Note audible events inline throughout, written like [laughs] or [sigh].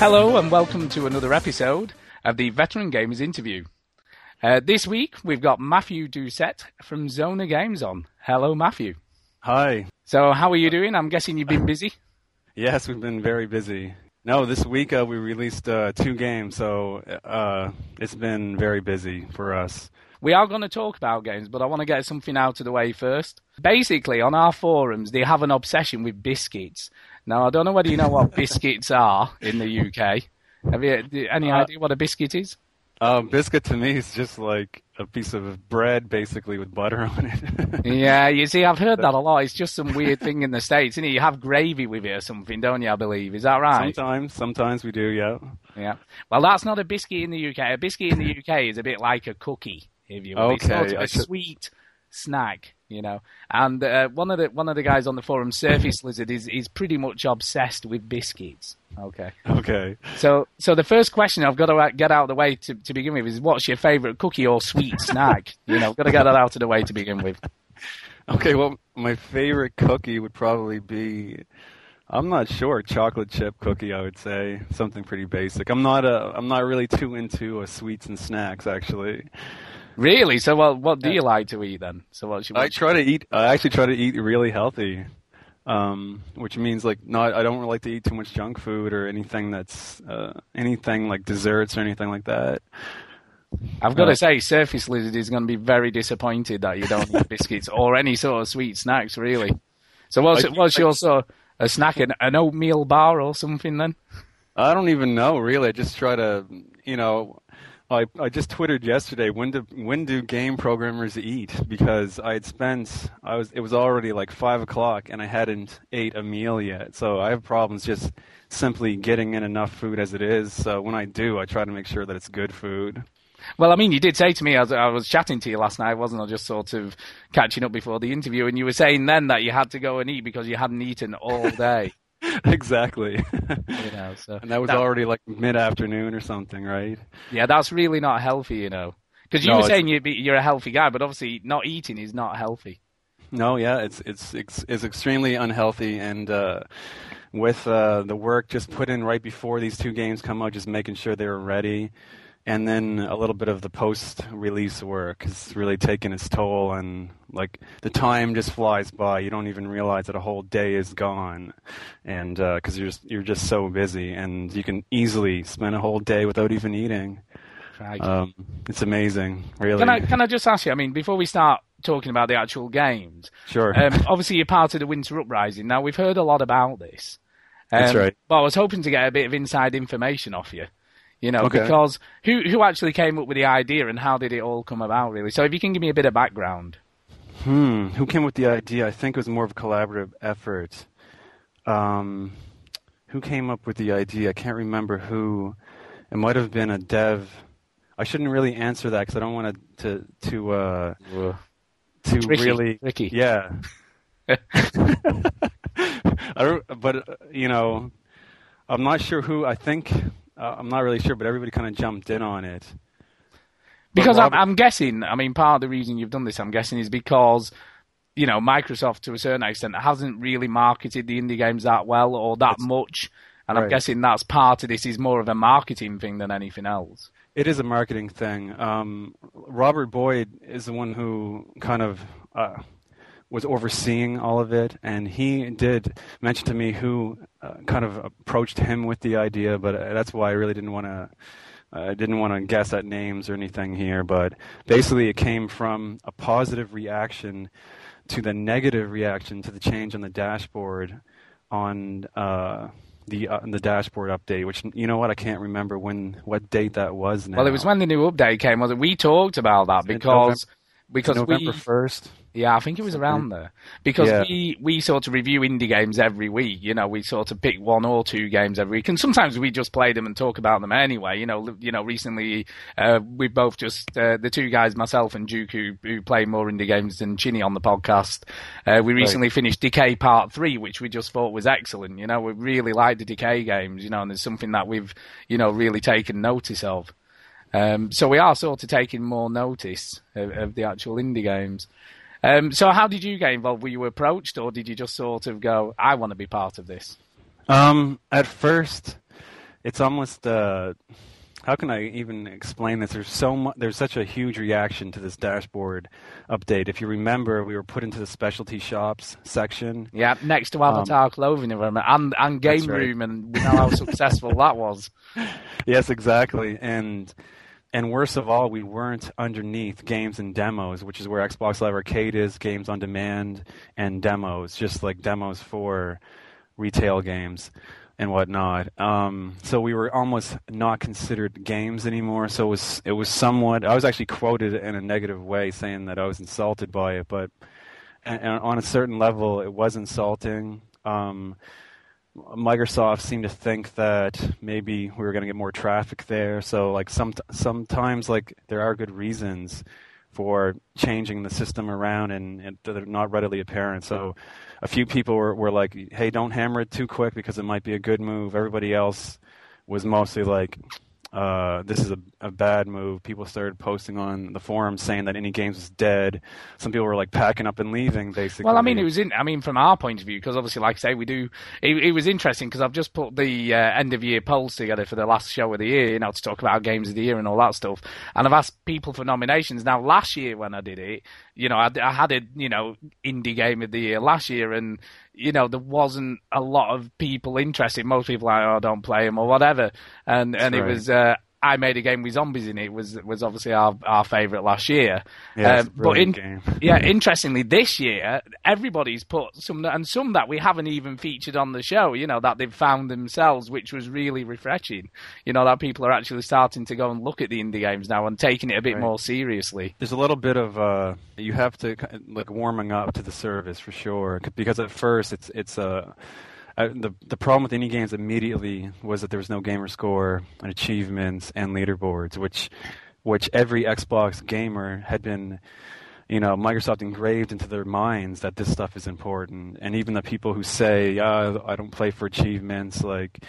Hello and welcome to another episode of the Veteran Gamers Interview. Uh, this week we've got Matthew Doucette from Xona Games on. Hello, Matthew. Hi. So, how are you doing? I'm guessing you've been busy. [laughs] Yes, we've been very busy. No, this week uh, we released uh, two games, so uh, it's been very busy for us. We are going to talk about games, but I want to get something out of the way first. Basically, on our forums, they have an obsession with biscuits. Now, I don't know whether you know what [laughs] biscuits are in the UK. Have you any Uh, idea what a biscuit is? Uh, biscuit to me is just like a piece of bread, basically with butter on it. [laughs] Yeah, you see, I've heard that a lot. It's just some [laughs] weird thing in the States, isn't it? You have gravy with it or something, don't you, I believe? Is that right? Sometimes, sometimes we do, yeah. Yeah. Well, that's not a biscuit in the UK. A biscuit in the UK is a bit like a cookie, if you will. It's Okay, sort of a should- sweet snack, you know. And uh, one of the one of the guys on the forum, Surface [laughs] Lizard, is is pretty much obsessed with biscuits. Okay. Okay. So so the first question I've got to get out of the way to, to begin with is what's your favourite cookie or sweet snack? You know, got to get that out of the way to begin with. [laughs] Okay, well, my favorite cookie would probably be. I'm not sure. Chocolate chip cookie, I would say something pretty basic. I'm not a. I'm not really too into uh, sweets and snacks, actually. Really? So what what do you like to eat then? So what's your I try to eat. I actually try to eat really healthy, um, which means like not. I don't like to eat too much junk food or anything that's uh, anything like desserts or anything like that. I've got Uh, to say, Surface Lizard is going to be very disappointed that you don't eat [laughs] biscuits or any sort of sweet snacks, really. So what's, I- what's your sort of a snack, an, an oatmeal bar or something then? I don't even know really. I just try to, you know, I I just twittered yesterday. When do when do game programmers eat? Because I had spent I was it was already like five o'clock and I hadn't ate a meal yet. So I have problems just simply getting in enough food as it is. So when I do, I try to make sure that it's good food. Well, I mean, you did say to me, as I was chatting to you last night, wasn't I? Just sort of catching up before the interview, and you were saying then that you had to go and eat because you hadn't eaten all day. [laughs] [laughs] exactly. you know, so and that was already like mid afternoon or something, right? yeah, that's really not healthy, you know. Because you No, were saying you'd be, you're a healthy guy, but obviously not eating is not healthy. No, yeah, it's it's it's, it's extremely unhealthy, and uh, with uh, the work just put in right before these two games come out, just making sure they were ready, and then a little bit of the post-release work has really taken its toll, and like the time just flies by. You don't even realize that a whole day is gone, and because you're just you're just so busy, and you can easily spend a whole day without even eating. Um, it's amazing, really. Can I can I just ask you? I mean, before we start talking about the actual games, Sure. um, obviously you're part of the Winter Uprising. Now we've heard a lot about this. Um, That's right. But I was hoping to get a bit of inside information off you. You know, Okay. because who who actually came up with the idea and how did it all come about, really? So if you can give me a bit of background. Hmm. Who came with the idea? I think it was more of a collaborative effort. Um, who came up with the idea? I can't remember who. It might have been a dev. I shouldn't really answer that because I don't want to to to uh, to Tricky, really tricky. yeah. [laughs] I don't, but you know, I'm not sure who. I think uh, I'm not really sure, but everybody kind of jumped in on it. Because I'm, I'm guessing, I mean, part of the reason you've done this, I'm guessing, is because, you know, Microsoft to a certain extent hasn't really marketed the indie games that well or that much. And I'm guessing that's part of this is more of a marketing thing than anything else. It is a marketing thing. Um, Robert Boyd is the one who kind of uh, was overseeing all of it, and he did mention to me who uh, kind of approached him with the idea. But uh, that's why I really didn't want to. I didn't want to guess at names or anything here, but basically it came from a positive reaction to the negative reaction to the change on the dashboard on uh, the uh, the dashboard update. Which you know what I can't remember when what date that was now. Well, it was when the new update came, was it? We talked about that because because November first. yeah, I think it was around there because Yeah. we we sort of review indie games every week. You know, we sort of pick one or two games every week, and sometimes we just play them and talk about them anyway. You know, you know, recently uh, we both just uh, the two guys, myself and Duke, who, who play more indie games than Chinny on the podcast. Uh, we recently finished Decay Part Three, which we just thought was excellent. You know, we really like the Decay games. You know, and there's something that we've you know really taken notice of. Um, so we are sort of taking more notice of, of the actual indie games. Um, so how did you get involved? Were you approached, or did you just sort of go, "I want to be part of this"? Um, at first, it's almost uh, how can I even explain this? There's so much, there's such a huge reaction to this dashboard update. If you remember, we were put into the specialty shops section. Yeah, next to Avatar um, clothing and, and game right. room, and we know how [laughs] successful that was. Yes, exactly, and and worst of all, we weren't underneath games and demos, which is where Xbox Live Arcade is, games on demand, and demos, just like demos for retail games and whatnot. Um, so we were almost not considered games anymore. So it was it was somewhat. I was actually quoted in a negative way, saying that I was insulted by it, but and, and on a certain level, it was insulting. Um, Microsoft seemed to think that maybe we were going to get more traffic there. So like some sometimes like there are good reasons for changing the system around and, and they're not readily apparent. So a few people were, were like, hey, don't hammer it too quick because it might be a good move. Everybody else was mostly like, uh, this is a, a bad move. People started posting on the forums saying that indie games was dead. Some people were like packing up and leaving, basically. Well, I mean, it was in. I mean, from our point of view, because obviously, like I say, we do. It, it was interesting because I've just put the uh, end of year polls together for the last show of the year, you know, to talk about games of the year and all that stuff. And I've asked people for nominations. Now, last year when I did it, you know, I, I had a you know indie game of the year last year, and you know there wasn't a lot of people interested. Most people like, oh, don't play them or whatever, and That's and right. it was. Uh, I made a game with zombies in it was was obviously our our favourite last year. Yeah, um, but in, [laughs] yeah, [laughs] interestingly, this year everybody's put some and some that we haven't even featured on the show. You know that they've found themselves, which was really refreshing. You know that people are actually starting to go and look at the indie games now and taking it a bit right. more seriously. There's a little bit of uh, you have to like warming up to the service for sure because at first it's it's a uh, Uh, the the problem with indie games immediately was that there was no gamer score and achievements and leaderboards, which which every Xbox gamer had been, you know, Microsoft engraved into their minds that this stuff is important. And even the people who say, oh, I don't play for achievements, like,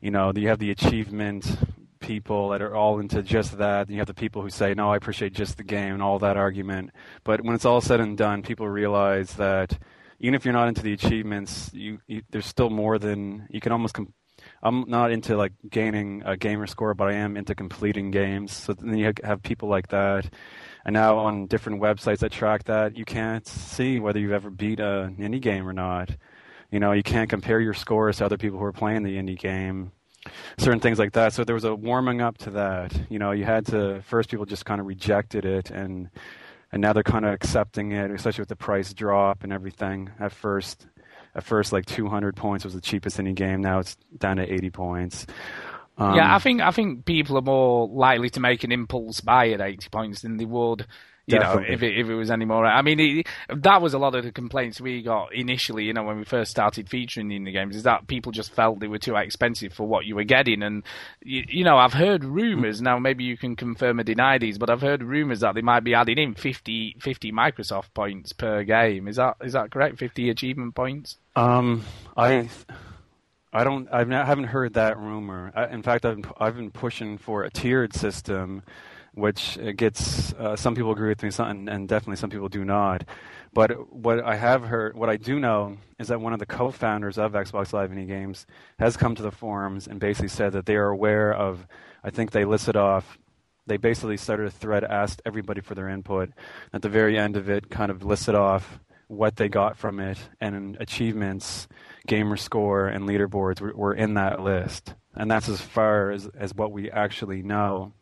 you know, you have the achievement people that are all into just that. And you have the people who say, no, I appreciate just the game and all that argument. But when it's all said and done, people realize that even if you're not into the achievements, you, you there's still more than you can almost. Com- I'm not into like gaining a gamer score, but I am into completing games. So then you have people like that, and now on different websites that track that, you can't see whether you've ever beat a indie game or not. You know, you can't compare your scores to other people who are playing the indie game certain things like that. So there was a warming up to that. You know, you had to first people just kind of rejected it and and now they're kind of accepting it, especially with the price drop and everything. At first, at first, like 200 points was the cheapest any game. Now it's down to 80 points. Um, yeah, I think I think people are more likely to make an impulse buy at 80 points than they would you Definitely. know, if it, if it was any more. I mean, it, that was a lot of the complaints we got initially, you know, when we first started featuring in the games, is that people just felt they were too expensive for what you were getting. And, you, you know, I've heard rumours, now maybe you can confirm or deny these, but I've heard rumours that they might be adding in 50, 50 Microsoft points per game. Is that is that correct? 50 achievement points? Um, I. I don't. I've not, haven't heard that rumor. I, in fact, I've I've been pushing for a tiered system which gets uh, some people agree with me, and definitely some people do not. But what I have heard, what I do know, is that one of the co-founders of Xbox Live Indie Games has come to the forums and basically said that they are aware of. I think they listed off. They basically started a thread, asked everybody for their input. At the very end of it, kind of listed off what they got from it, and achievements, gamer score, and leaderboards were, were in that list. And that's as far as, as what we actually know.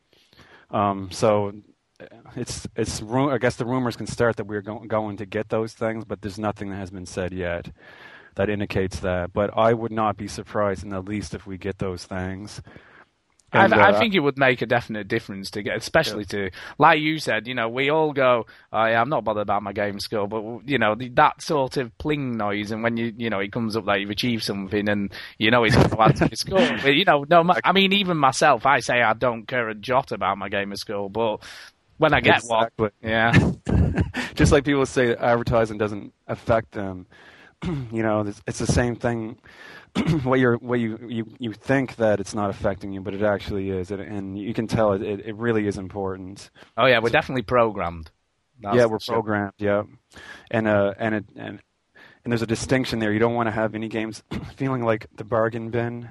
Um, so it's it's I guess the rumors can start that we're go- going to get those things, but there's nothing that has been said yet that indicates that. But I would not be surprised in the least if we get those things. And, I, uh, I, think it would make a definite difference to get, especially yeah. to, like you said, you know, we all go, oh, yeah, I'm not bothered about my game skill, but you know, the, that sort of pling noise, and when you, you know, it comes up that you've achieved something, and you know it's going to add to your score. But you know, no, I mean, even myself, I say I don't care a jot about my gamer skill, but when I get exactly. one, yeah, [laughs] just like people say, advertising doesn't affect them. [clears throat] you know, it's the same thing [clears throat] what you're what you, you you think that it's not affecting you, but it actually is, and you can tell it. It, it really is important. Oh yeah, we're definitely programmed. That's yeah, we're programmed. Yeah, and uh, and it and and there's a distinction there. You don't want to have indie games [clears throat] feeling like the bargain bin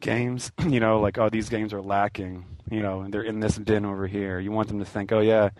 games, [clears throat] you know, like oh these games are lacking, you know, and they're in this bin over here. You want them to think, oh yeah,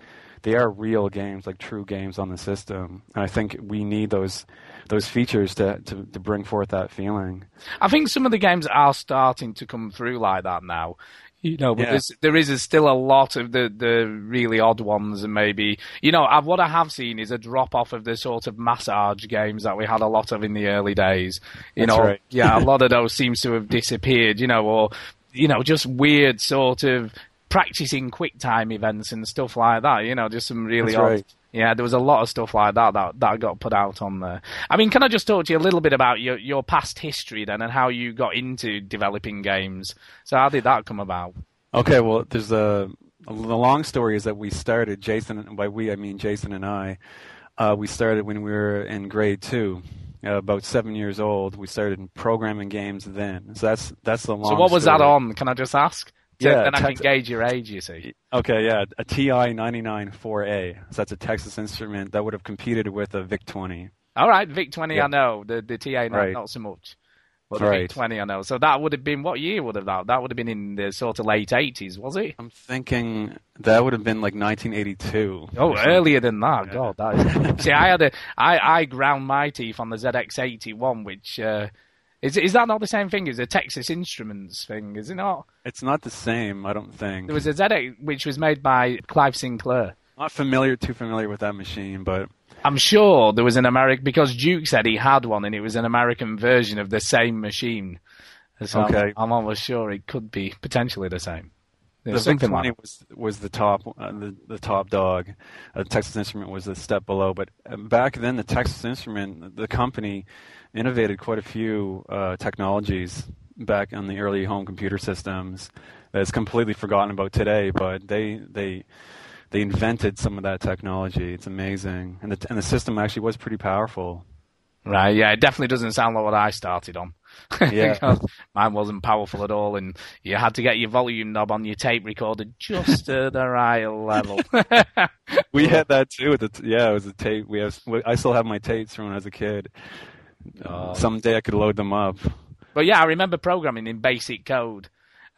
they are real games, like true games on the system. And I think we need those those features to, to, to bring forth that feeling. I think some of the games are starting to come through like that now. You know, but Yeah. there is still a lot of the, the really odd ones, and maybe you know, I've, what I have seen is a drop off of the sort of massage games that we had a lot of in the early days. You That's know, right. yeah, a [laughs] lot of those seems to have disappeared. You know, or you know, just weird sort of practicing quick time events and stuff like that. You know, just some really That's odd. right. Yeah, there was a lot of stuff like that, that that got put out on there. I mean, can I just talk to you a little bit about your your past history then, and how you got into developing games? So, how did that come about? Okay, well, there's a, the long story is that we started Jason and by we I mean Jason and I. Uh, we started when we were in grade two, uh, about seven years old. We started programming games then. So that's that's the long. So, what was story. that on? Can I just ask? So Yeah, then I can gauge your age. You see. Okay, yeah, a TI 99 4A. So that's a Texas Instrument that would have competed with a VIC 20. All right, Vic twenty, Yeah. I know the the TA not, Right. not so much. But the Right. Vic twenty, I know. So that would have been what year would have that? That would have been in the sort of late eighties, was it? I'm thinking that would have been like 1982. Oh, earlier than that. God, that is... see, I had a, I, I ground my teeth on the ZX81, which uh, is is that not the same thing as a Texas Instruments thing? Is it not? It's not the same, I don't think. There was a ZX which was made by Clive Sinclair. not familiar, too familiar with that machine, but I'm sure there was an American because Duke said he had one, and it was an American version of the same machine. So I'm- Okay. I'm, almost sure it could be potentially the same. The There's VIC something 20 like was was the top uh, the, the top dog. Uh, Texas Instrument was a step below, but uh, back then the Texas Instrument, the company, innovated quite a few uh, technologies back on the early home computer systems that's completely forgotten about today. But they they they invented some of that technology. It's amazing, and the and the system actually was pretty powerful. Right, yeah, it definitely doesn't sound like what I started on. [laughs] Yeah. Mine wasn't powerful at all, and you had to get your volume knob on your tape recorder just to the right level. [laughs] We [laughs] had that too. With the t- yeah, it was a tape. We have. I still have my tapes from when I was a kid. Oh. Someday I could load them up. but yeah, I remember programming in basic code.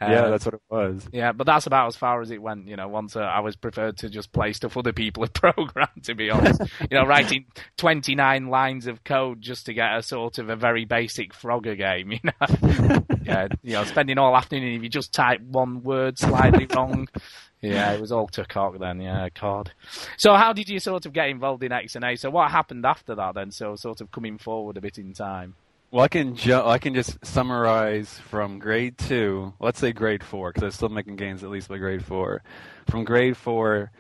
Yeah, Uh, that's what it was. Yeah, but that's about as far as it went. You know, once uh, I was preferred to just play stuff other people had [laughs] programmed. To be honest, you know, writing twenty nine lines of code just to get a sort of a very basic Frogger game. [laughs] You know, yeah, you know, spending all afternoon if you just type one word slightly [laughs] wrong. Yeah, it was all to cock then. Yeah, cod. So, how did you sort of get involved in XNA? So, what happened after that then? So, sort of coming forward a bit in time. Well, I can ju- I can just summarize from grade two. Let's say grade four, because I was still making games at least by grade four. From grade four,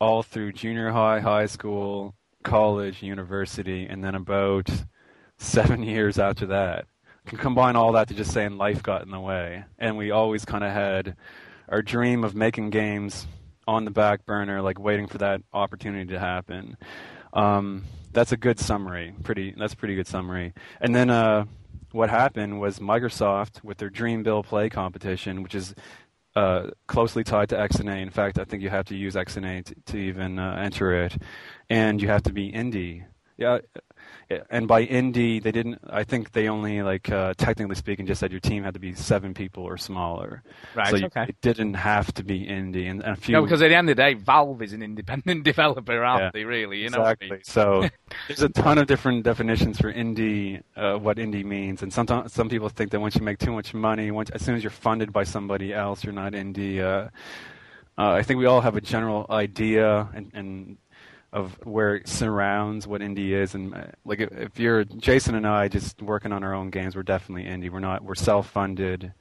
all through junior high, high school, college, university, and then about seven [laughs] years after that. Can combine all that to just saying life got in the way, and we always kind of had our dream of making games on the back burner, like waiting for that opportunity to happen. Um, that's a good summary. Pretty. That's a pretty good summary. And then uh, what happened was Microsoft with their Dream Build Play competition, which is uh, closely tied to XNA. In fact, I think you have to use XNA to, to even uh, enter it, and you have to be indie. Yeah, and by indie, they didn't. I think they only like uh, technically speaking, just said your team had to be seven people or smaller. Right, So you, okay. it didn't have to be indie, and, and a few. No, because at the end of the day, Valve is an independent [laughs] developer, aren't Yeah. they? Really, you know. what I exactly. mean? So [laughs] there's a ton of different definitions for indie, uh, what indie means, and sometimes some people think that once you make too much money, once as soon as you're funded by somebody else, you're not indie. Uh, uh, I think we all have a general idea and, and of where it surrounds what indie is, and uh, like if, if you're Jason and I just working on our own games, we're definitely indie. We're not. We're self-funded.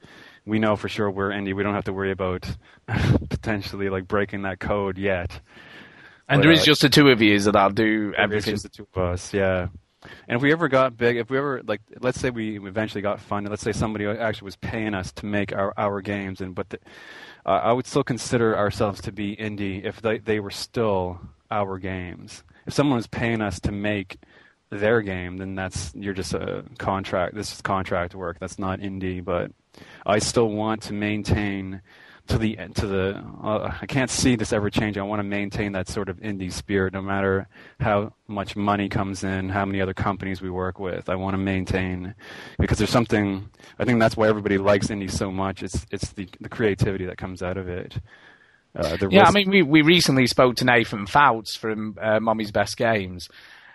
We know for sure we're indie. We don't have to worry about [laughs] potentially like breaking that code yet. And But, there is uh, just the two of you that I'll do everything. just the two of us, yeah. And if we ever got big, if we ever like, let's say we eventually got funded, let's say somebody actually was paying us to make our our games, and but the, uh, I would still consider ourselves to be indie if they they were still our games. If someone is paying us to make their game, then that's you're just a contract. This is contract work. That's not indie, but I still want to maintain to the to the uh, I can't see this ever changing. I want to maintain that sort of indie spirit, no matter how much money comes in, how many other companies we work with. I want to maintain because there's something. I think that's why everybody likes indie so much. It's it's the the creativity that comes out of it. Uh, yeah, risk- I mean, we we recently spoke to Nathan Fouts from uh, Mommy's Best Games,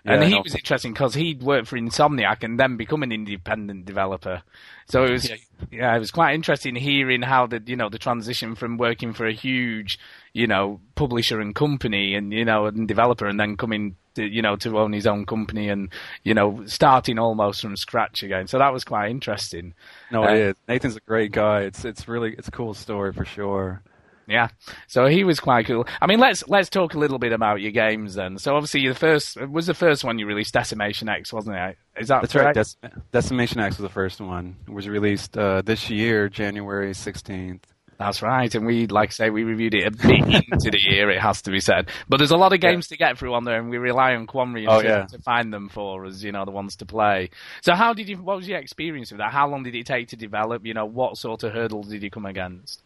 and yeah, he was interesting because he'd worked for Insomniac and then become an independent developer. So it was, yeah. yeah, it was quite interesting hearing how the, you know, the transition from working for a huge, you know, publisher and company and, you know, and developer and then coming to, you know, to own his own company and, you know, starting almost from scratch again. So that was quite interesting. No, uh, it is. Nathan's a great guy. It's, it's really, it's a cool story for sure. Yeah, so he was quite cool. I mean, let's let's talk a little bit about your games then. So obviously, the first was the first one you released, Decimation X, wasn't it? Is that That's correct? right. Dec- Decimation X was the first one. It was released uh, this year, January sixteenth. That's right, and we, like I say, we reviewed it a bit into the year. It has to be said, but there's a lot of games yeah. to get through on there, and we rely on Quanrian oh, yeah. to, find them for us. You know, the ones to play. So, how did you? What was your experience with that? How long did it take to develop? You know, what sort of hurdles did you come against?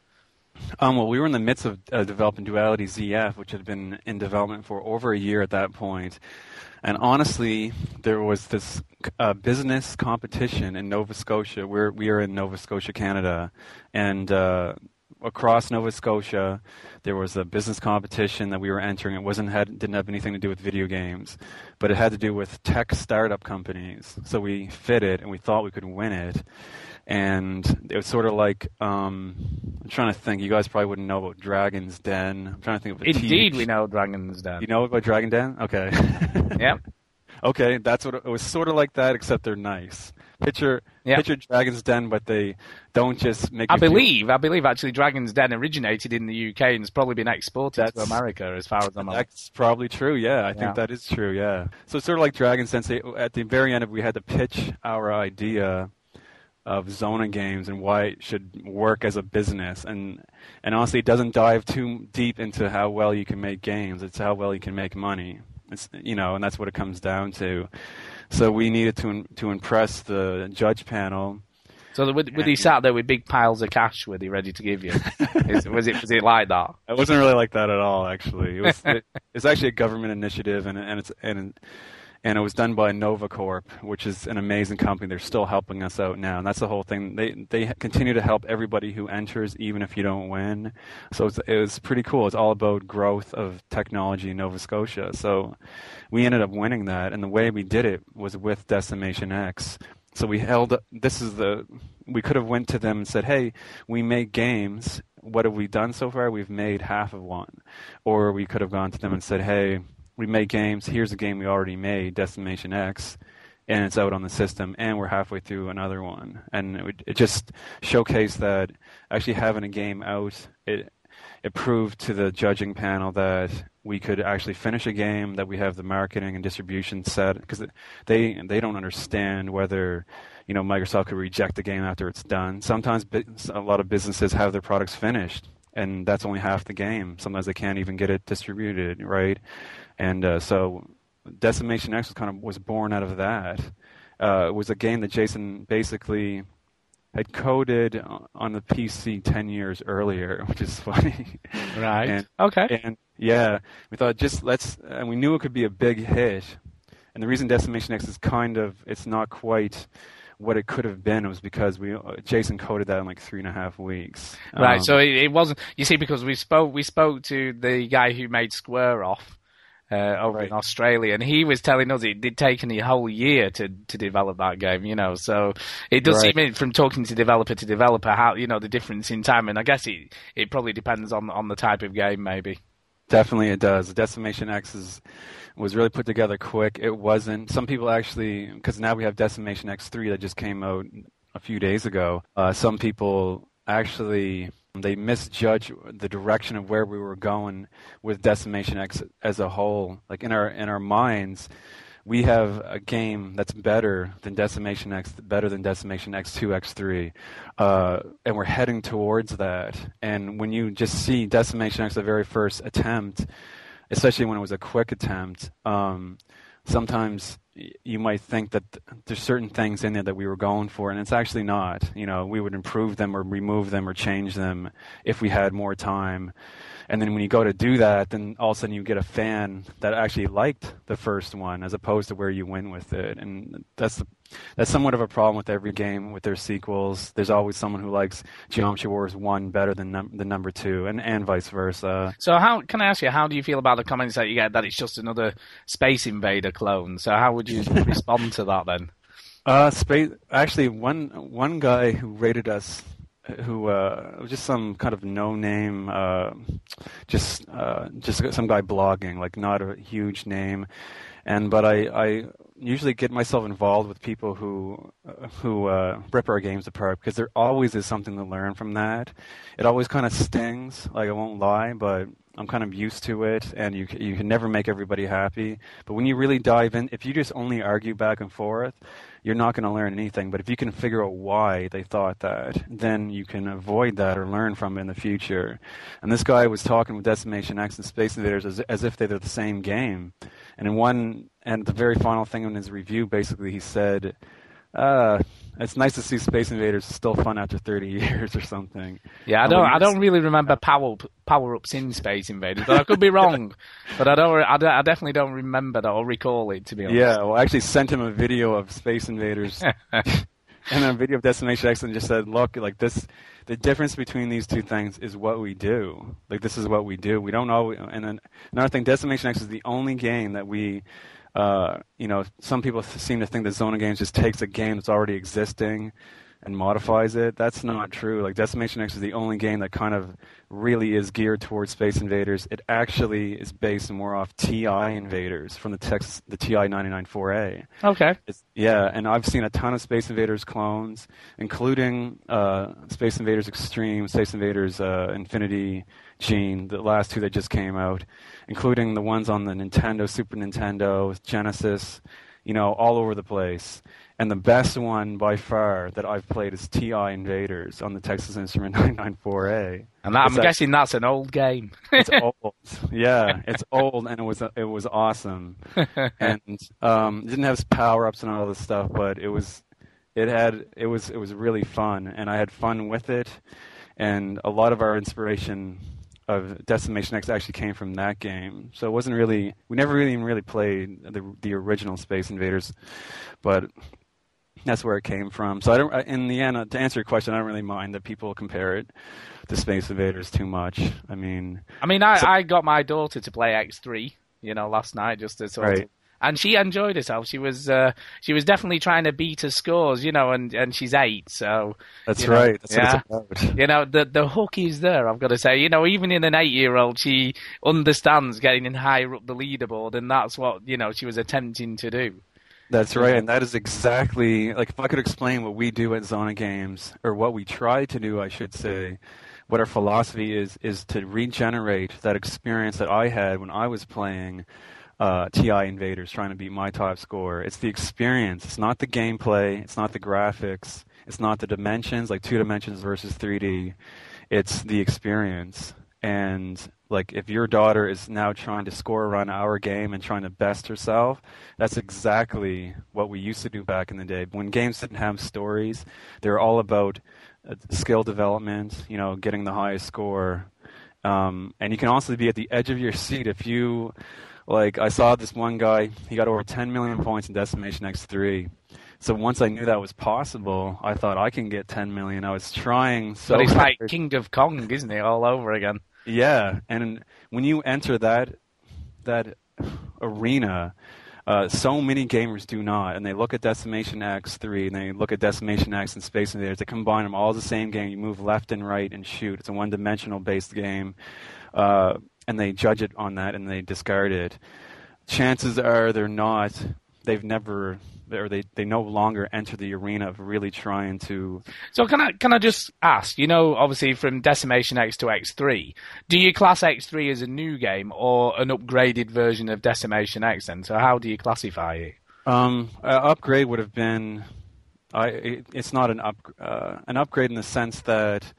Um, well, we were in the midst of uh, developing Duality ZF, which had been in development for over a year at that point. And honestly, there was this uh, business competition in Nova Scotia. We're, we are in Nova Scotia, Canada. And uh, across Nova Scotia, there was a business competition that we were entering. It wasn't had, didn't have anything to do with video games, but it had to do with tech startup companies. So we fit it, and we thought we could win it and it was sort of like um, I'm trying to think. You guys probably wouldn't know about Dragon's Den. I'm trying to think of a Indeed, TV. we know Dragon's Den. You know about Dragon Den? Okay. [laughs] yep. Okay, that's what it was. Sort of like that, except they're nice. Picture, yep. picture Dragon's Den, but they don't just make. I believe, feel... I believe actually Dragon's Den originated in the UK and has probably been exported that's, to America, as far as I'm. aware. That's probably true. Yeah, I yeah. think that is true. Yeah. So it's sort of like Dragon's Den. At the very end, if we had to pitch our idea of Xona games and why it should work as a business. And and honestly, it doesn't dive too deep into how well you can make games. It's how well you can make money. It's you know, and that's what it comes down to. So we needed to to impress the judge panel. So with, with he sat there with big piles of cash, were he ready to give you? [laughs] Is, was it was it like that? It wasn't really like that at all. Actually, it was. [laughs] it, it's actually a government initiative, and and it's and and it was done by NovaCorp, which is an amazing company. They're still helping us out now, and that's the whole thing. They they continue to help everybody who enters, even if you don't win. So it's, it was pretty cool. It's all about growth of technology in Nova Scotia. So we ended up winning that, and the way we did it was with Decimation X. So we held. This is the. We could have went to them and said, "Hey, we make games. What have we done so far? We've made half of one." Or we could have gone to them and said, "Hey." We make games. Here's a game we already made, Decimation X, and it's out on the system, and we're halfway through another one. And it, it just showcased that actually having a game out, it it proved to the judging panel that we could actually finish a game, that we have the marketing and distribution set, because they they don't understand whether you know Microsoft could reject the game after it's done. Sometimes a lot of businesses have their products finished, and that's only half the game. Sometimes they can't even get it distributed, right? And uh, so Decimation X was kind of was born out of that. Uh, it was a game that Jason basically had coded on the PC ten years earlier, [laughs] which is funny. Right. and, okay. And yeah, we thought just let's, and we knew it could be a big hit. And the reason Decimation X is kind of, it's not quite what it could have been was because we Jason coded that in like three and a half weeks. Right. Um, so it, it, wasn't. You see, because we spoke we spoke to the guy who made Square Off, uh, over right. in Australia, and he was telling us it did take a whole year to to develop that game. You know, so it does right. seem from talking to developer to developer how you know the difference in time, and I guess it it probably depends on on the type of game, maybe. Definitely, it does. Decimation X is was really put together quick. It wasn't. Some people actually, because now we have Decimation X three that just came out a few days ago. Uh, some people actually they misjudge the direction of where we were going with Decimation X as a whole. Like in our in our minds, we have a game that's better than Decimation X, better than Decimation X2, X3, uh, and we're heading towards that. And when you just see Decimation X, the very first attempt, especially when it was a quick attempt, um, sometimes you might think that there's certain things in there that we were going for, and it's actually not. You know, we would improve them or remove them or change them if we had more time. And then when you go to do that, then all of a sudden you get a fan that actually liked the first one, as opposed to where you went with it. And that's that's somewhat of a problem with every game with their sequels. There's always someone who likes Geometry Wars one better than num- the number two, and and vice versa. So how can I ask you? How do you feel about the comments that you get that it's just another Space Invader clone? So how would you [laughs] respond to that then? Uh, space. Actually, one one guy who rated us who uh, was just some kind of no-name, uh, just uh, just some guy blogging, like not a huge name, and but I, I usually get myself involved with people who uh, who uh, rip our games apart because there always is something to learn from that. It always kind of stings, like I won't lie, but I'm kind of used to it, and you you can never make everybody happy. But when you really dive in, if you just only argue back and forth, you're not going to learn anything. But if you can figure out why they thought that, then you can avoid that or learn from it in the future. And this guy was talking with Decimation X and Space Invaders as, as if they're the same game. And in one, and the very final thing in his review, basically, he said, uh, it's nice to see Space Invaders still fun after 30 [laughs] years or something. Yeah, I don't. I don't really remember power power ups in Space Invaders, but I could be wrong. [laughs] but I don't. I, I definitely don't remember that or recall it. To be honest. Yeah, well, I actually sent him a video of Space Invaders. [laughs] and a video of Decimation X and just said, look, like this, the difference between these two things is what we do. Like this is what we do. We don't always, and then another thing, Decimation X is the only game that we uh, you know, some people seem to think that Xona Games just takes a game that's already existing and modifies it. That's not true. Like Decimation X is the only game that kind of really is geared towards Space Invaders. It actually is based more off TI Invaders from the Texas, the TI 994A. Okay. It's, yeah, and I've seen a ton of Space Invaders clones, including uh, Space Invaders Extreme, Space Invaders uh, Infinity Gene, the last two that just came out, including the ones on the Nintendo, Super Nintendo, Genesis, you know, all over the place. And the best one by far that I've played is TI Invaders on the Texas Instrument [laughs] 994A. And that, I'm that, guessing that's an old game. it's [laughs] old, yeah, it's old, and it was it was awesome. [laughs] and um, it didn't have power ups and all this stuff, but it was it had it was it was really fun, and I had fun with it. And a lot of our inspiration of Decimation X actually came from that game. So it wasn't really we never really even really played the the original Space Invaders, but that's where it came from. So I don't. In the end, uh, to answer your question, I don't really mind that people compare it to Space Invaders too much. I mean, I mean, I, so, I got my daughter to play X three, you know, last night just to sort right. of and she enjoyed herself. She was uh, she was definitely trying to beat her scores, you know, and, and she's eight, so that's you know, right. That's yeah, you know, the the hook is there. I've got to say, you know, even in an eight year old, she understands getting in higher up the leaderboard, and that's what you know she was attempting to do. That's right, and that is exactly like if I could explain what we do at Xona Games, or what we try to do, I should say. What our philosophy is is to regenerate that experience that I had when I was playing uh, TI Invaders trying to beat my top score. It's the experience. It's not the gameplay. It's not the graphics. It's not the dimensions, like two dimensions versus 3D. It's the experience. And like if your daughter is now trying to score around our game and trying to best herself, that's exactly what we used to do back in the day. When games didn't have stories, they were all about uh, skill development, you know, getting the highest score. Um, and you can also be at the edge of your seat if you like I saw this one guy, he got over 10 million points in Decimation X3. So once I knew that was possible, I thought I can get 10 million. I was trying so But it's hard. like King of Kong, isn't it, all over again? Yeah, and when you enter that that arena, uh, so many gamers do not, and they look at Decimation X3 and they look at Decimation X and Space Invaders. They combine them all the same game. You move left and right and shoot. It's a one-dimensional based game. Uh, and they judge it on that and they discard it. Chances are they're not. They've never or they, they no longer enter the arena of really trying to. So can I can I just ask? You know, obviously from Decimation X to X three, do you class X three as a new game or an upgraded version of Decimation X? Then, so how do you classify it? Um, upgrade would have been, I it, it's not an up uh, an upgrade in the sense that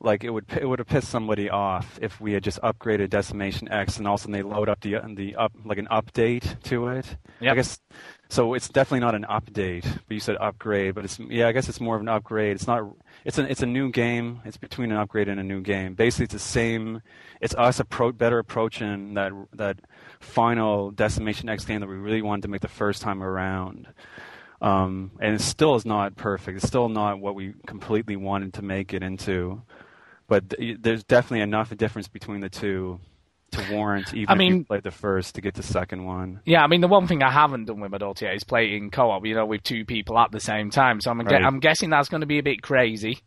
like it would it would have pissed somebody off if we had just upgraded Decimation X and also they load up the the up like an update to it. Yep. I guess so. It's definitely not an update, but you said upgrade. But it's yeah, I guess it's more of an upgrade. It's not. It's an it's a new game. It's between an upgrade and a new game. Basically, it's the same. It's us appro- better approaching that that final Decimation X game that we really wanted to make the first time around. Um, and it still is not perfect. It's still not what we completely wanted to make it into but th- there's definitely enough difference between the two to warrant even I if mean- you played the first to get the second one. Yeah, I mean, the one thing I haven't done with my daughter yet is play in co-op, you know, with two people at the same time. So I'm, Right. I'm guessing that's going to be a bit crazy.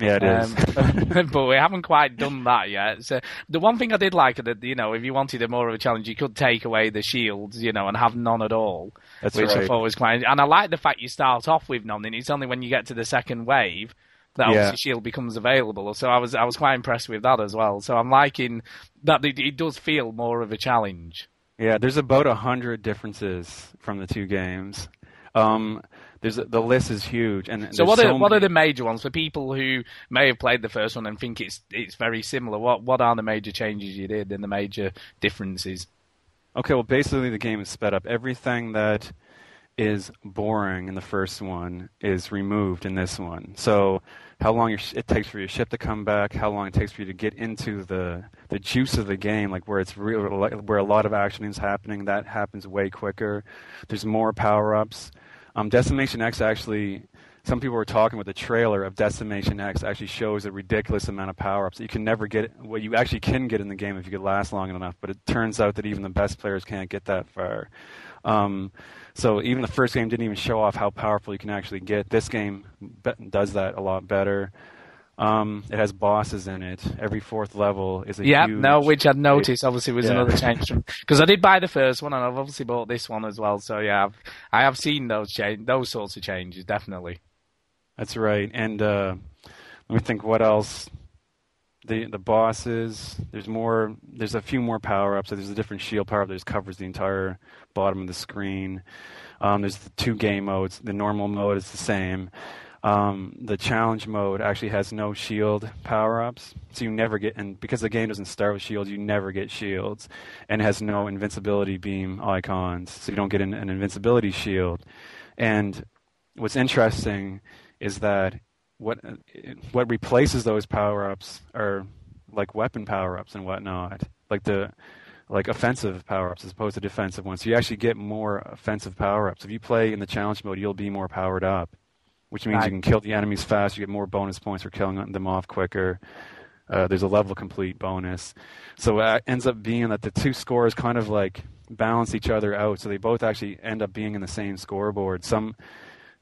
Yeah, it is. Um, [laughs] but we haven't quite done that yet. So the one thing I did like that, you know, if you wanted a more of a challenge, you could take away the shields, you know, and have none at all, That's which I right. thought was quite. And I like the fact you start off with none, and it's only when you get to the second wave that Yeah. obviously shield becomes available. So I was I was quite impressed with that as well. So I'm liking that it, it does feel more of a challenge. Yeah, there's about a hundred differences from the two games. Um, there's the list is huge, and So what are so what are the major ones for people who may have played the first one and think it's it's very similar? What what are the major changes you did and the major differences? Okay, well, basically the game is sped up. Everything that is boring in the first one is removed in this one. So, how long it takes for your ship to come back, how long it takes for you to get into the the juice of the game, like where it's real, where a lot of action is happening, that happens way quicker. There's more power ups. Um, Decimation X actually. Some people were talking with the trailer of Decimation X actually shows a ridiculous amount of power ups you can never get. What you actually can get in the game if you could last long enough, but it turns out that even the best players can't get that far. Um, so even the first game didn't even show off how powerful you can actually get. This game does that a lot better. Um, it has bosses in it. Every fourth level is a Yeah, huge. no, which I'd noticed obviously was Yeah. another change because [laughs] I did buy the first one and I've obviously bought this one as well. So yeah, I've, I have seen those change those sorts of changes definitely. That's right. And uh, let me think. What else? The the bosses. There's more. There's a few more power ups. There's a different shield power up that just covers the entire bottom of the screen. Um, there's the two game modes. The normal mode is the same. Um, the challenge mode actually has no shield power ups, so you never get. And because the game doesn't start with shields, you never get shields, and has no invincibility beam icons, so you don't get an, an invincibility shield. And what's interesting is that what what replaces those power ups are like weapon power ups and whatnot, like the like offensive power ups as opposed to defensive ones. So you actually get more offensive power ups. If you play in the challenge mode, you'll be more powered up, which means Right. you can kill the enemies fast. You get more bonus points for killing them off quicker. Uh, there's a level complete bonus. So it ends up being that the two scores kind of like balance each other out. So they both actually end up being in the same scoreboard. Some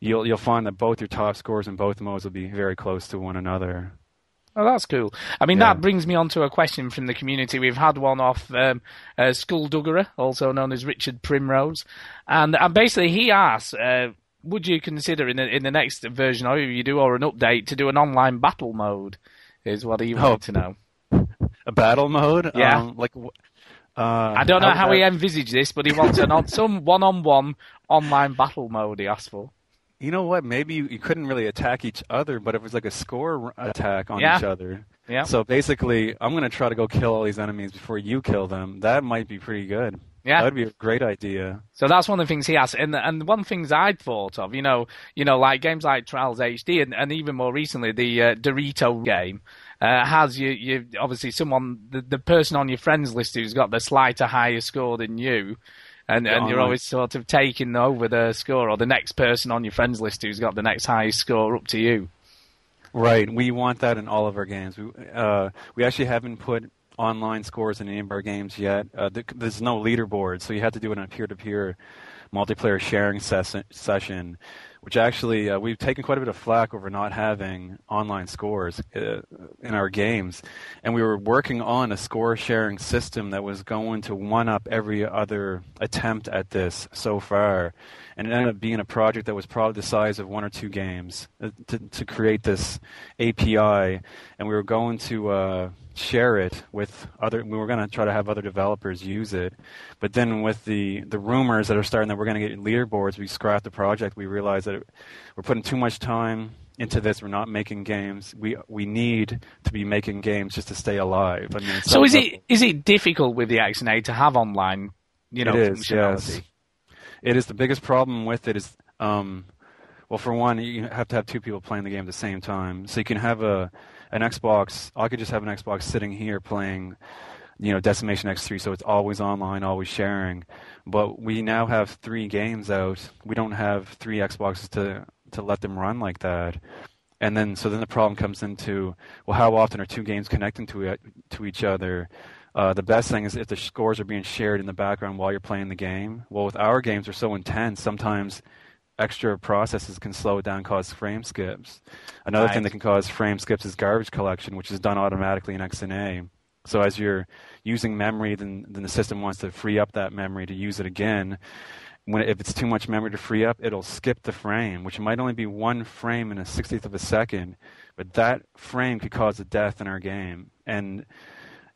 you'll you'll find that both your top scores in both modes will be very close to one another. Oh, that's cool. I mean, Yeah. that brings me on to a question from the community. We've had one off um, uh, Skullduggerer, also known as Richard Primrose, and and basically he asks, uh, would you consider in the, in the next version, or you do, or an update, to do an online battle mode? Is what he wanted Oh. to know. A battle mode, Yeah. Um, like uh, I don't know how I- he envisaged this, but he wants an on, some one-on-one online battle mode. He asked for. You know what? Maybe you, you couldn't really attack each other, but it was like a score attack on Yeah. each other. Yeah. So basically, I'm going to try to go kill all these enemies before you kill them. That might be pretty good. Yeah. That would be a great idea. So that's one of the things he asked, and and one of the things I'd thought of, you know, you know, like games like Trials HD, and, and even more recently the uh, Dorito game uh, has you you obviously someone the, the person on your friends list who's got the slighter higher score than you. And, and you're always sort of taking over the score, or the next person on your friends list who's got the next highest score up to you. Right. We want that in all of our games. We, uh, we actually haven't put online scores in any of our games yet. Uh, there's no leaderboard, so you have to do it on a peer-to-peer multiplayer sharing ses- session, which actually uh, we've taken quite a bit of flack over not having online scores uh, in our games. And we were working on a score sharing system that was going to one up every other attempt at this so far. And it ended up being a project that was probably the size of one or two games uh, to, to create this API. And we were going to uh, share it with other, we were going to try to have other developers use it. But then with the, the rumors that are starting that we're going to get leaderboards, we scrapped the project. We realized that it, we're putting too much time into this. We're not making games. We we need to be making games just to stay alive. I mean, so is it is it difficult with the XNA to have online? You know, it is. Yes, it is. The biggest problem with it is, um, well, for one, you have to have two people playing the game at the same time. So you can have a an Xbox. I could just have an Xbox sitting here playing you know Decimation X3, so it's always online, always sharing. But we now have three games out. We don't have three Xboxes to to let them run like that. And then so then the problem comes into well, how often are two games connecting to to each other? Uh, the best thing is if the scores are being shared in the background while you're playing the game. Well, with our games, they're so intense. Sometimes extra processes can slow it down, cause frame skips. Another right. thing that can cause frame skips is garbage collection, which is done automatically in XNA. So as you're using memory, then, then the system wants to free up that memory to use it again. When if it's too much memory to free up, it'll skip the frame, which might only be one frame in a sixtieth of a second, but that frame could cause a death in our game. And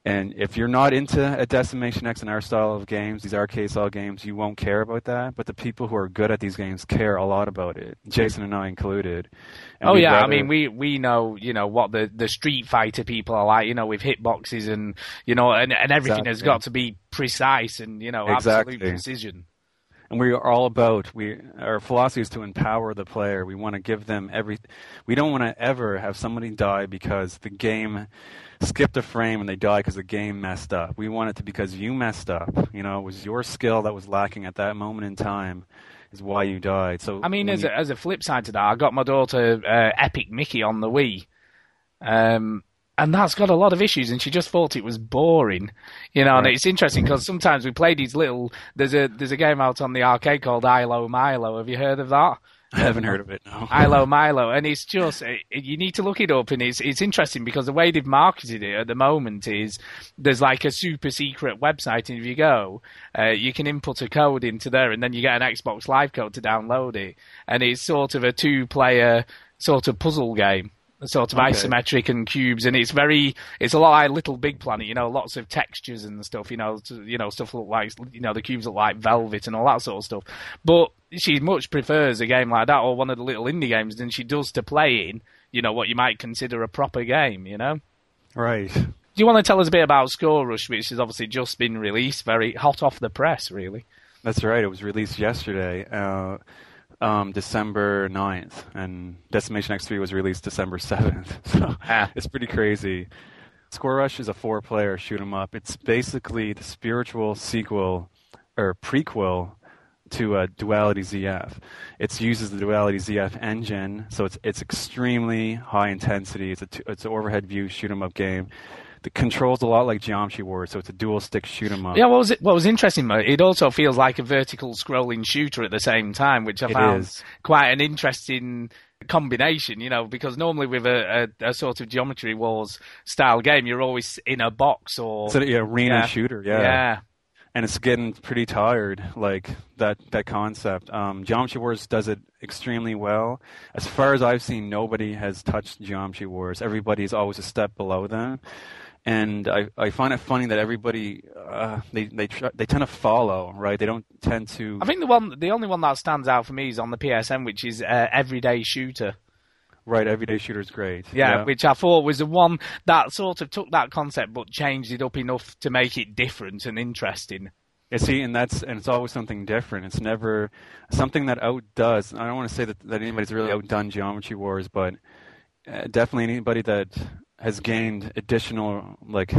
and if you're not into a Decimation X and our style of games, these arcade style games, you won't care about that. But the people who are good at these games care a lot about it. Jason and I included. And oh yeah, rather... I mean we we know you know what the the Street Fighter people are like. You know with hitboxes and you know and and everything exactly. has got to be precise and you know exactly. absolute precision and we are all about we our philosophy is to empower the player. We want to give them every. We don't want to ever have somebody die because the game skipped a frame and they die because the game messed up. We want it to because you messed up. You know, it was your skill that was lacking at that moment in time is why you died. So I mean, as you... a, as a flip side to that, I got my daughter uh, Epic Mickey on the Wii. Um, and that's got a lot of issues, and she just thought it was boring, you know. Right. And it's interesting because sometimes we play these little. There's a there's a game out on the arcade called Ilo Milo. Have you heard of that? I haven't heard of it. No. [laughs] Ilo Milo, and it's just you need to look it up, and it's it's interesting because the way they've marketed it at the moment is there's like a super secret website, and if you go, uh, you can input a code into there, and then you get an Xbox Live code to download it, and it's sort of a two-player sort of puzzle game sort of okay. isometric and cubes, and it's very, it's a lot like Little Big Planet, you know, lots of textures and stuff, you know, to, you know, stuff look like, you know, the cubes look like velvet and all that sort of stuff. But she much prefers a game like that or one of the little indie games than she does to play in, you know, what you might consider a proper game, you know? Right. Do you want to tell us a bit about Score Rush, which has obviously just been released, very hot off the press, really? That's right. It was released yesterday. Uh, um, December 9th, and Decimation X3 was released December 7th. [laughs] So ah. it's pretty crazy. Score Rush is a four player shoot 'em up. It's basically the spiritual sequel or prequel to uh, Duality ZF. It uses the Duality ZF engine, so it's it's extremely high intensity. It's a t- it's an overhead view shoot 'em up game the controls a lot like Geometry Wars, so it's a dual stick shoot 'em up. Yeah, what was it? What was interesting? It also feels like a vertical scrolling shooter at the same time, which I it found is. quite an interesting combination. You know, because normally with a, a, a, sort of Geometry Wars style game, you're always in a box or it's an arena yeah. shooter. Yeah. Yeah. And it's getting pretty tired, like that that concept. Um, Geometry Wars does it extremely well. As far as I've seen, nobody has touched Geometry Wars. Everybody's always a step below them and I, I find it funny that everybody uh, they they try, they tend to follow right. They don't tend to. I think the one the only one that stands out for me is on the PSN, which is uh, Everyday Shooter. Right, Everyday Shooter is great. Yeah, yeah, which I thought was the one that sort of took that concept but changed it up enough to make it different and interesting. Yeah, see, and that's and it's always something different. It's never something that outdoes. I don't want to say that that anybody's really outdone Geometry Wars, but uh, definitely anybody that has gained additional like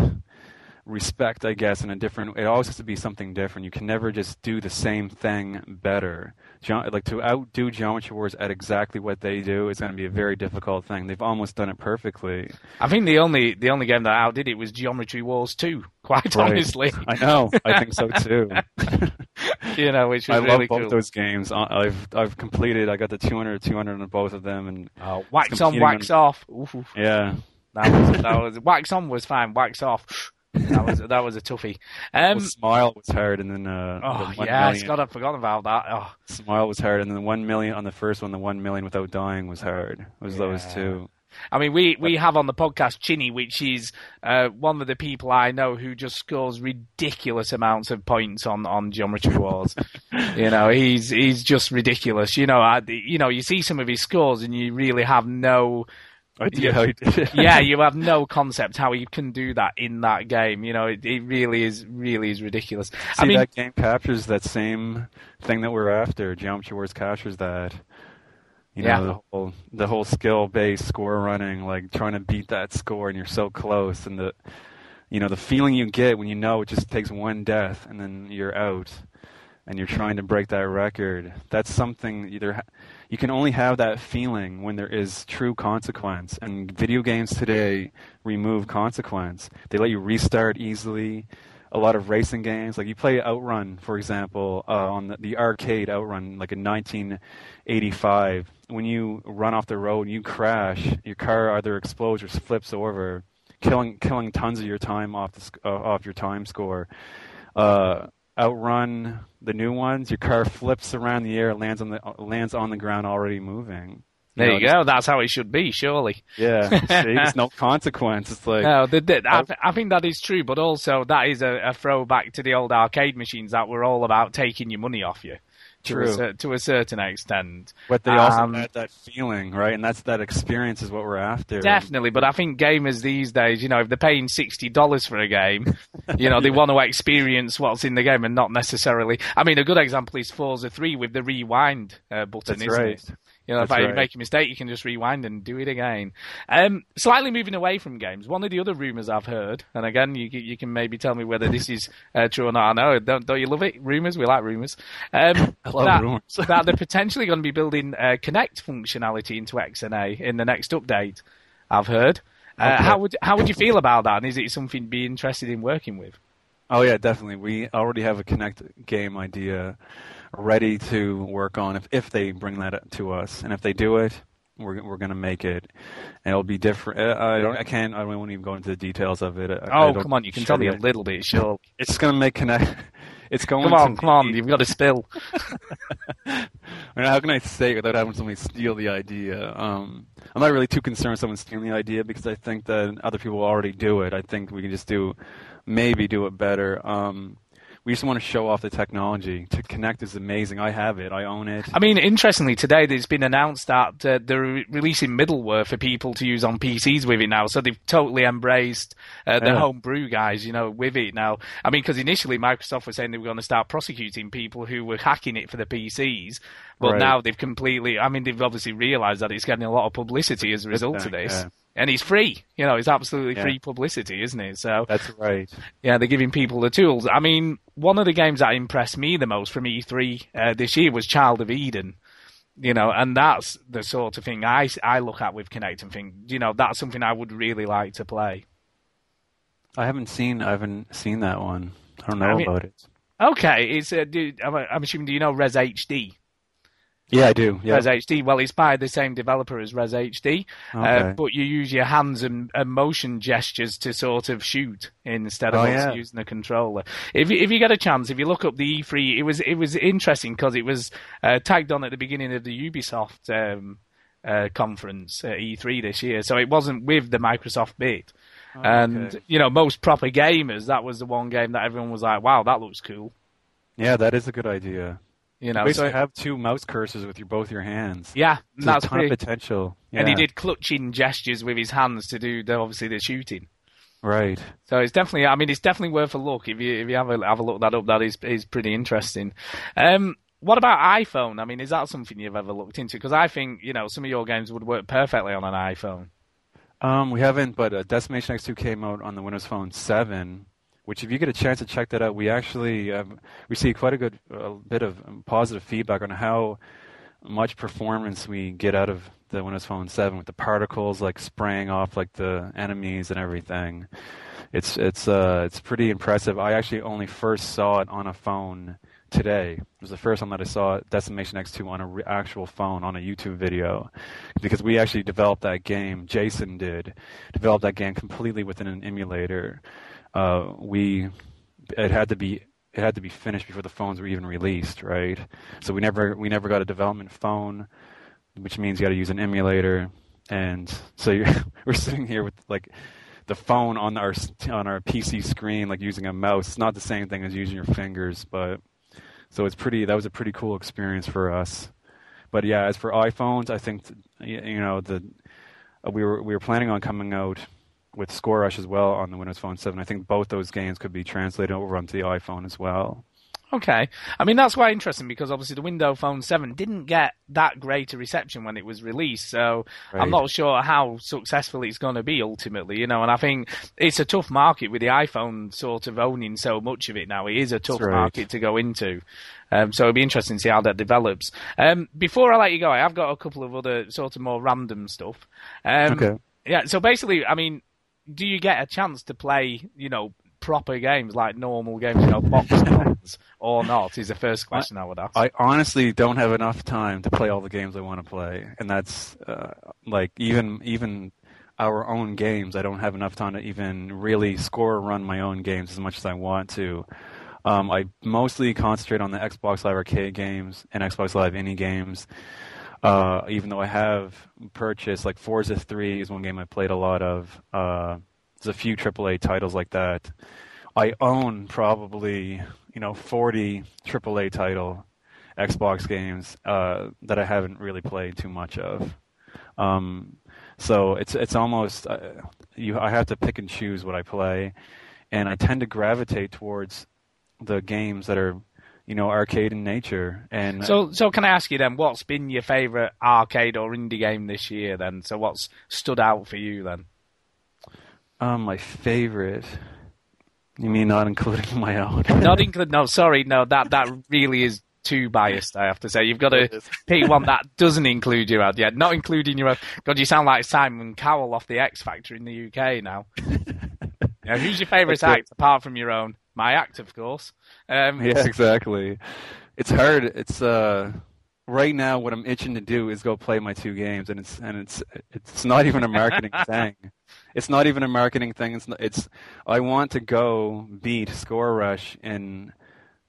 respect, I guess, in a different. It always has to be something different. You can never just do the same thing better. Ge- like to outdo Geometry Wars at exactly what they do is going to be a very difficult thing. They've almost done it perfectly. I think the only the only game that outdid it was Geometry Wars 2, Quite right. honestly, I know. I think so too. [laughs] you know, which was I really love both cool. those games. I've I've completed. I got the 200 200 on both of them, and oh, wax on, wax on, off. Ooh. Yeah, that was that was wax on was fine. Wax off. That was that was a toughie. Um, well, Smile was hard, and then uh, oh the yeah, million. God, I forgot about that. Oh. Smile was hard, and then the one million on the first one, the one million without dying was hard. It was yeah. those two. I mean, we, we have on the podcast Chinny, which is uh, one of the people I know who just scores ridiculous amounts of points on, on Geometry [laughs] Wars. you know, he's he's just ridiculous. You know, I, you know, you see some of his scores and you really have no idea how he did it. [laughs] yeah, you have no concept how he can do that in that game. You know, it, it really is really is ridiculous. See, I mean, that game captures that same thing that we're after. Geometry Wars captures that. You know, Yeah. the whole the whole skill based score running, like trying to beat that score and you're so close and the you know, the feeling you get when you know it just takes one death and then you're out and you're trying to break that record. That's something either you can only have that feeling when there is true consequence and video games today remove consequence. They let you restart easily. A lot of racing games, like you play Outrun, for example, uh, on the, the arcade Outrun, like in 1985. When you run off the road and you crash, your car either explodes or flips over, killing killing tons of your time off the, uh, off your time score. Uh, Outrun, the new ones, your car flips around the air, lands on the lands on the ground already moving. there know, you go. That's how it should be, surely. Yeah, [laughs] there's no consequence. It's like No, the, the, I, I think that is true, but also that is a, a throwback to the old arcade machines that were all about taking your money off you. To a, True. to a certain extent. But they also Um, had that feeling, right? And that's that experience is what we're after. Definitely, but I think gamers these days, you know, if they're paying sixty dollars for a game, you know, they [laughs] want to experience what's in the game and not necessarily. I mean, a good example is Forza Three with the rewind uh, button, That's isn't right. it? You know, That's if I right. make a mistake, you can just rewind and do it again. Um, slightly moving away from games, one of the other rumors I've heard, and again, you you can maybe tell me whether this is uh, true or not. I know, don't don't you love it? Rumors, we like rumors. Um, [laughs] I love that, rumors. [laughs] that they're [laughs] potentially going to be building uh, Kinect functionality into XNA in the next update. I've heard. Uh, Okay. How would how would you feel about that? And is it something you'd be interested in working with? Oh yeah, definitely. We already have a Kinect game idea ready to work on if if they bring that to us, and if they do it, we're we're gonna make it, and it'll be different. I don't, I can't, I won't even go into the details of it. I- I Oh, don't- come on, you can tell me a little bit, sure. It's gonna make Kinect. [laughs] It's going. Come on, to come on, you've got to spill. [laughs] I mean, how can I say it without having somebody steal the idea? Um, I'm not really too concerned with someone stealing the idea because I think that other people already do it. I think we can just do, maybe do it better. Um, we just want to show off the technology. To Kinect is amazing. I have it. I own it. I mean, interestingly, today there's been announced that uh, they're re- releasing middleware for people to use on PCs with it now. So they've totally embraced uh, the Yeah. homebrew guys, you know, with it now. I mean, because initially Microsoft was saying they were going to start prosecuting people who were hacking it for the PCs, but Right. now they've completely. I mean, they've obviously realised that it's getting a lot of publicity as a result of this. yeah. And he's free, you know, it's absolutely Yeah. free publicity, isn't it? So That's right. yeah, they're giving people the tools. I mean, one of the games that impressed me the most from E3 uh, this year was Child of Eden. You know, and that's the sort of thing I, I look at with Kinect and think, you know, that's something I would really like to play. I haven't seen. I haven't seen that one. I don't know I mean- about it. Okay, it's uh, do, I'm, I'm assuming do you know Rez HD? Yeah, I do. Yeah. Rez HD. Well, it's by the same developer as Rez HD, uh, but you use your hands and, and motion gestures to sort of shoot instead of Oh, yeah. using the controller. If you, if you get a chance, if you look up the E3, it was it was interesting because it was uh, tagged on at the beginning of the Ubisoft um, uh, conference at E3 this year, so it wasn't with the Microsoft bit. And Okay. you know, most proper gamers, that was the one game that everyone was like, "Wow, that looks cool." Yeah, that is a good idea. You know, Basically, so have two mouse cursors with your both your hands. yeah, There's that's a ton pretty. of potential. And he did clutching gestures with his hands to do the, obviously the shooting. Right. So it's definitely, I mean, it's definitely worth a look if you if you have a have a look that up. That is is pretty interesting. Um, what about iPhone? I mean, is that something you've ever looked into? Because I think you know some of your games would work perfectly on an iPhone. Um, we haven't, but uh, Decimation X2 came out on the Windows Phone 7, which if you get a chance to check that out, we actually um, received quite a good uh, bit of positive feedback on how much performance we get out of the Windows Phone 7 with the particles like spraying off like the enemies and everything. It's it's uh it's pretty impressive. I actually only first saw it on a phone today. It was the first time that I saw Decimation X2 on a re- actual phone on a YouTube video, because we actually developed that game. Jason did develop that game completely within an emulator. Uh, we it had to be it had to be finished before the phones were even released, right? So we never we never got a development phone, which means you got to use an emulator. and so [laughs] we're sitting here with like the phone on our on our PC screen, like using a mouse. It's not the same thing as using your fingers, but so it's pretty. That was a pretty cool experience for us. But yeah, as for iPhones, I think you know the we were we were planning on coming out with Score Rush as well on the Windows Phone 7. I think both those games could be translated over onto the iPhone as well. Okay. I mean, that's quite interesting because obviously the Windows Phone 7 didn't get that great a reception when it was released. So right. I'm not sure how successful it's going to be ultimately, you know, and I think it's a tough market with the iPhone sort of owning so much of it now. It is a tough right. market to go into. Um, so it'll be interesting to see how that develops. Um, before I let you go, I have got a couple of other sort of more random stuff. Um, okay. Yeah. So basically, I mean, do you get a chance to play, you know, proper games like normal games, you know, box [laughs] games or not? Is the first question I, I, would ask. I honestly don't have enough time to play all the games I want to play, and that's uh, like even even our own games. I don't have enough time to even really score or run my own games as much as I want to. Um, I mostly concentrate on the Xbox Live Arcade games and Xbox Live Indie games. Uh, even though I have purchased like Forza 3 is one game I played a lot of. Uh, there's a few AAA titles like that. I own probably you know 40 AAA title Xbox games uh, that I haven't really played too much of. Um, so it's it's almost uh, you. I have to pick and choose what I play, and I tend to gravitate towards the games that are you know arcade in nature. And so so can I ask you then, what's been your favorite arcade or indie game this year? Then so what's stood out for you then? Um, my favorite. You mean not including [laughs] my own? [laughs] not including. No, sorry, no. That that really is too biased. I have to say, you've got to [laughs] pick one that doesn't include your own. Yeah, not including your own. God, you sound like Simon Cowell off the X Factor in the UK now. yeah, who's your favourite act apart from your own? My act, of course. Um, [laughs] yeah, exactly. It's hard. It's uh right now what I'm itching to do is go play my two games, and it's and it's it's not even a marketing [laughs] thing. It's not even a marketing thing. It's not, it's I want to go beat Score Rush in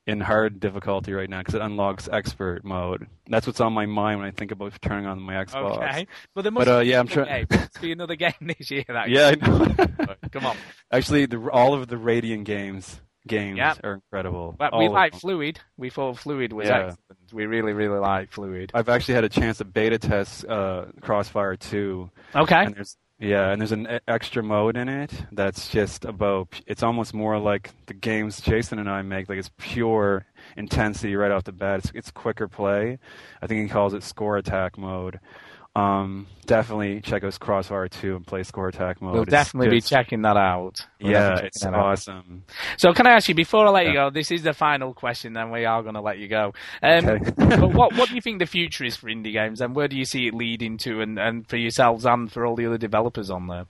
in hard difficulty right now because it unlocks expert mode. That's what's on my mind when I think about turning on my Xbox. Okay, but there must but, uh, yeah, I'm trying. be another [laughs] game this year. That yeah, I know. Come on. Actually, the, all of the Radiangames games yep. are incredible. But we like Fluid. We thought Fluid was yeah. excellent. We really, really like Fluid. I've actually had a chance to beta test uh, Crossfire 2. Okay. And there's yeah, and there's an extra mode in it that's just about. It's almost more like the games Jason and I make. Like it's pure intensity right off the bat. It's, it's quicker play. I think he calls it score attack mode. Um, definitely check out Crossfire 2 and play Score Attack mode. We'll it's definitely just, be checking that out. We'll yeah, it's awesome. Out. So can I ask you, before I let yeah. you go, this is the final question, then we are going to let you go. Um, okay. [laughs] but what, what do you [laughs] think the future is for indie games, and where do you see it leading to, and, and for yourselves and for all the other developers on there?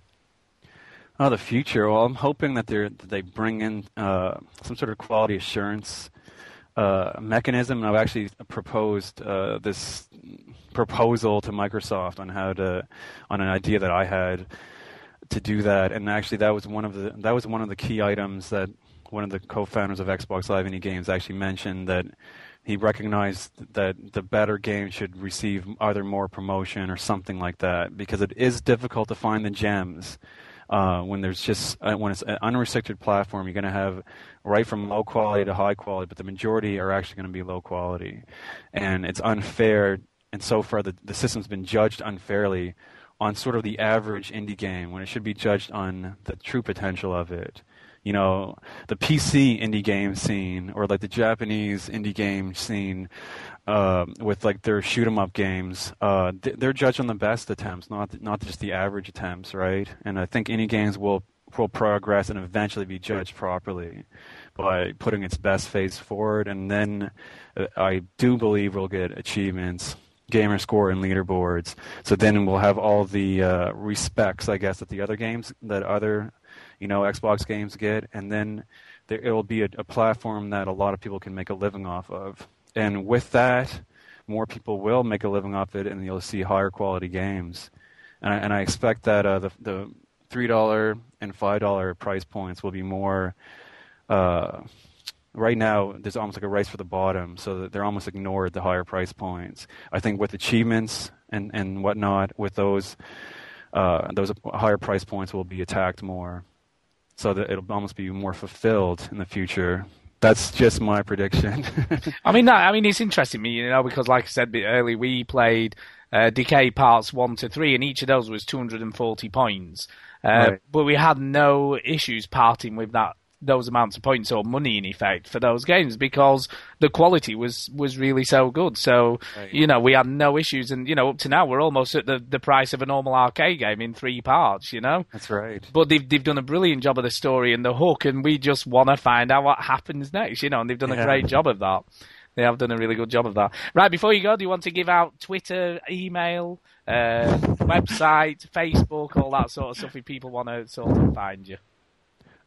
Oh, the future. Well, I'm hoping that, they that they bring in uh, some sort of quality assurance uh, mechanism. I've actually proposed uh, this proposal to Microsoft on how to, on an idea that I had to do that. And actually, that was one of the that was one of the key items that one of the co-founders of Xbox Live Indie Games actually mentioned that he recognized that the better game should receive either more promotion or something like that because it is difficult to find the gems uh, when there's just uh, when it's an unrestricted platform, you're going to have right from low quality to high quality, but the majority are actually going to be low quality, and it's unfair. And so far, the the system's been judged unfairly on sort of the average indie game when it should be judged on the true potential of it. You know, the PC indie game scene or like the Japanese indie game scene uh, with like their shoot 'em up games, uh, they're judged on the best attempts, not not just the average attempts, right? And I think indie games will will progress and eventually be judged properly by putting its best face forward, and then uh, I do believe we'll get achievements. Gamer score and leaderboards. So then we'll have all the uh, respects, I guess, that the other games, that other, you know, Xbox games get, and then there, it'll be a, a platform that a lot of people can make a living off of and with that, more people will make a living off it, and you'll see higher quality games. And I, and I expect that uh, the the three dollar and five dollar price points will be more uh, right now there's almost like a race for the bottom, so that they're almost ignored the higher price points. I think with achievements and and whatnot, with those uh, those higher price points will be attacked more, so that it'll almost be more fulfilled in the future. That's just my prediction. [laughs] I mean, that, I mean, it's interesting me, you know, because like I said earlier, we played uh, Decay parts one to three, and each of those was 240 points. Uh, right. But we had no issues parting with that those amounts of points or money in effect for those games because the quality was was really so good. So right. you know we had no issues, and you know up to now we're almost at the the price of a normal arcade game in three parts. You know that's right. But they've they've done a brilliant job of the story and the hook, and we just want to find out what happens next. You know, and they've done yeah. a great job of that. They have done a really good job of that. Right, before you go, do you want to give out Twitter, email, uh, website, Facebook, all that sort of stuff if people want to sort of find you?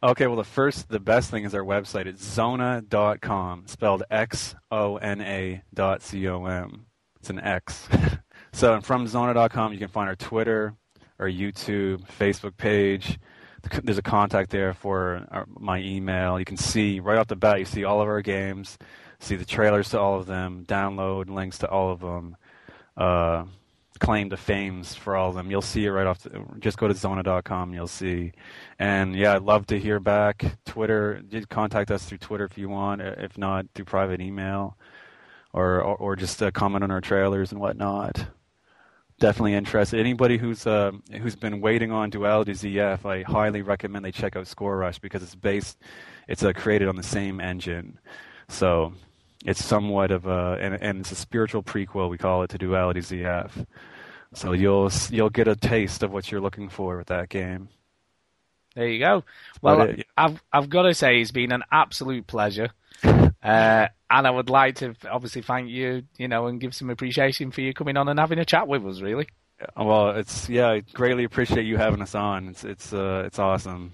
Okay, well, the first, the best thing is our website. It's xona.com, spelled X O N A dot C O M. It's an X. [laughs] so from xona.com, you can find our Twitter, our YouTube, Facebook page. There's a contact there for our, my email. You can see right off the bat, you see all of our games, see the trailers to all of them, download links to all of them. Uh, claim to fames for all of them. You'll see it right off. The, just go to xona.com. You'll see. And yeah, I'd love to hear back. Twitter, contact us through Twitter if you want. If not, through private email, or or, or just uh, comment on our trailers and whatnot. Definitely interested. Anybody who's uh, who's been waiting on Duality ZF, I highly recommend they check out Score Rush because it's based, it's uh, created on the same engine. So it's somewhat of a and, and it's a spiritual prequel we call it to Duality ZF. So you'll you'll get a taste of what you're looking for with that game. There you go. Well, it, yeah. I've I've got to say it's been an absolute pleasure, [laughs] uh, and I would like to obviously thank you, you know, and give some appreciation for you coming on and having a chat with us. Really. Well, it's yeah, I greatly appreciate you having us on. It's it's uh, it's awesome.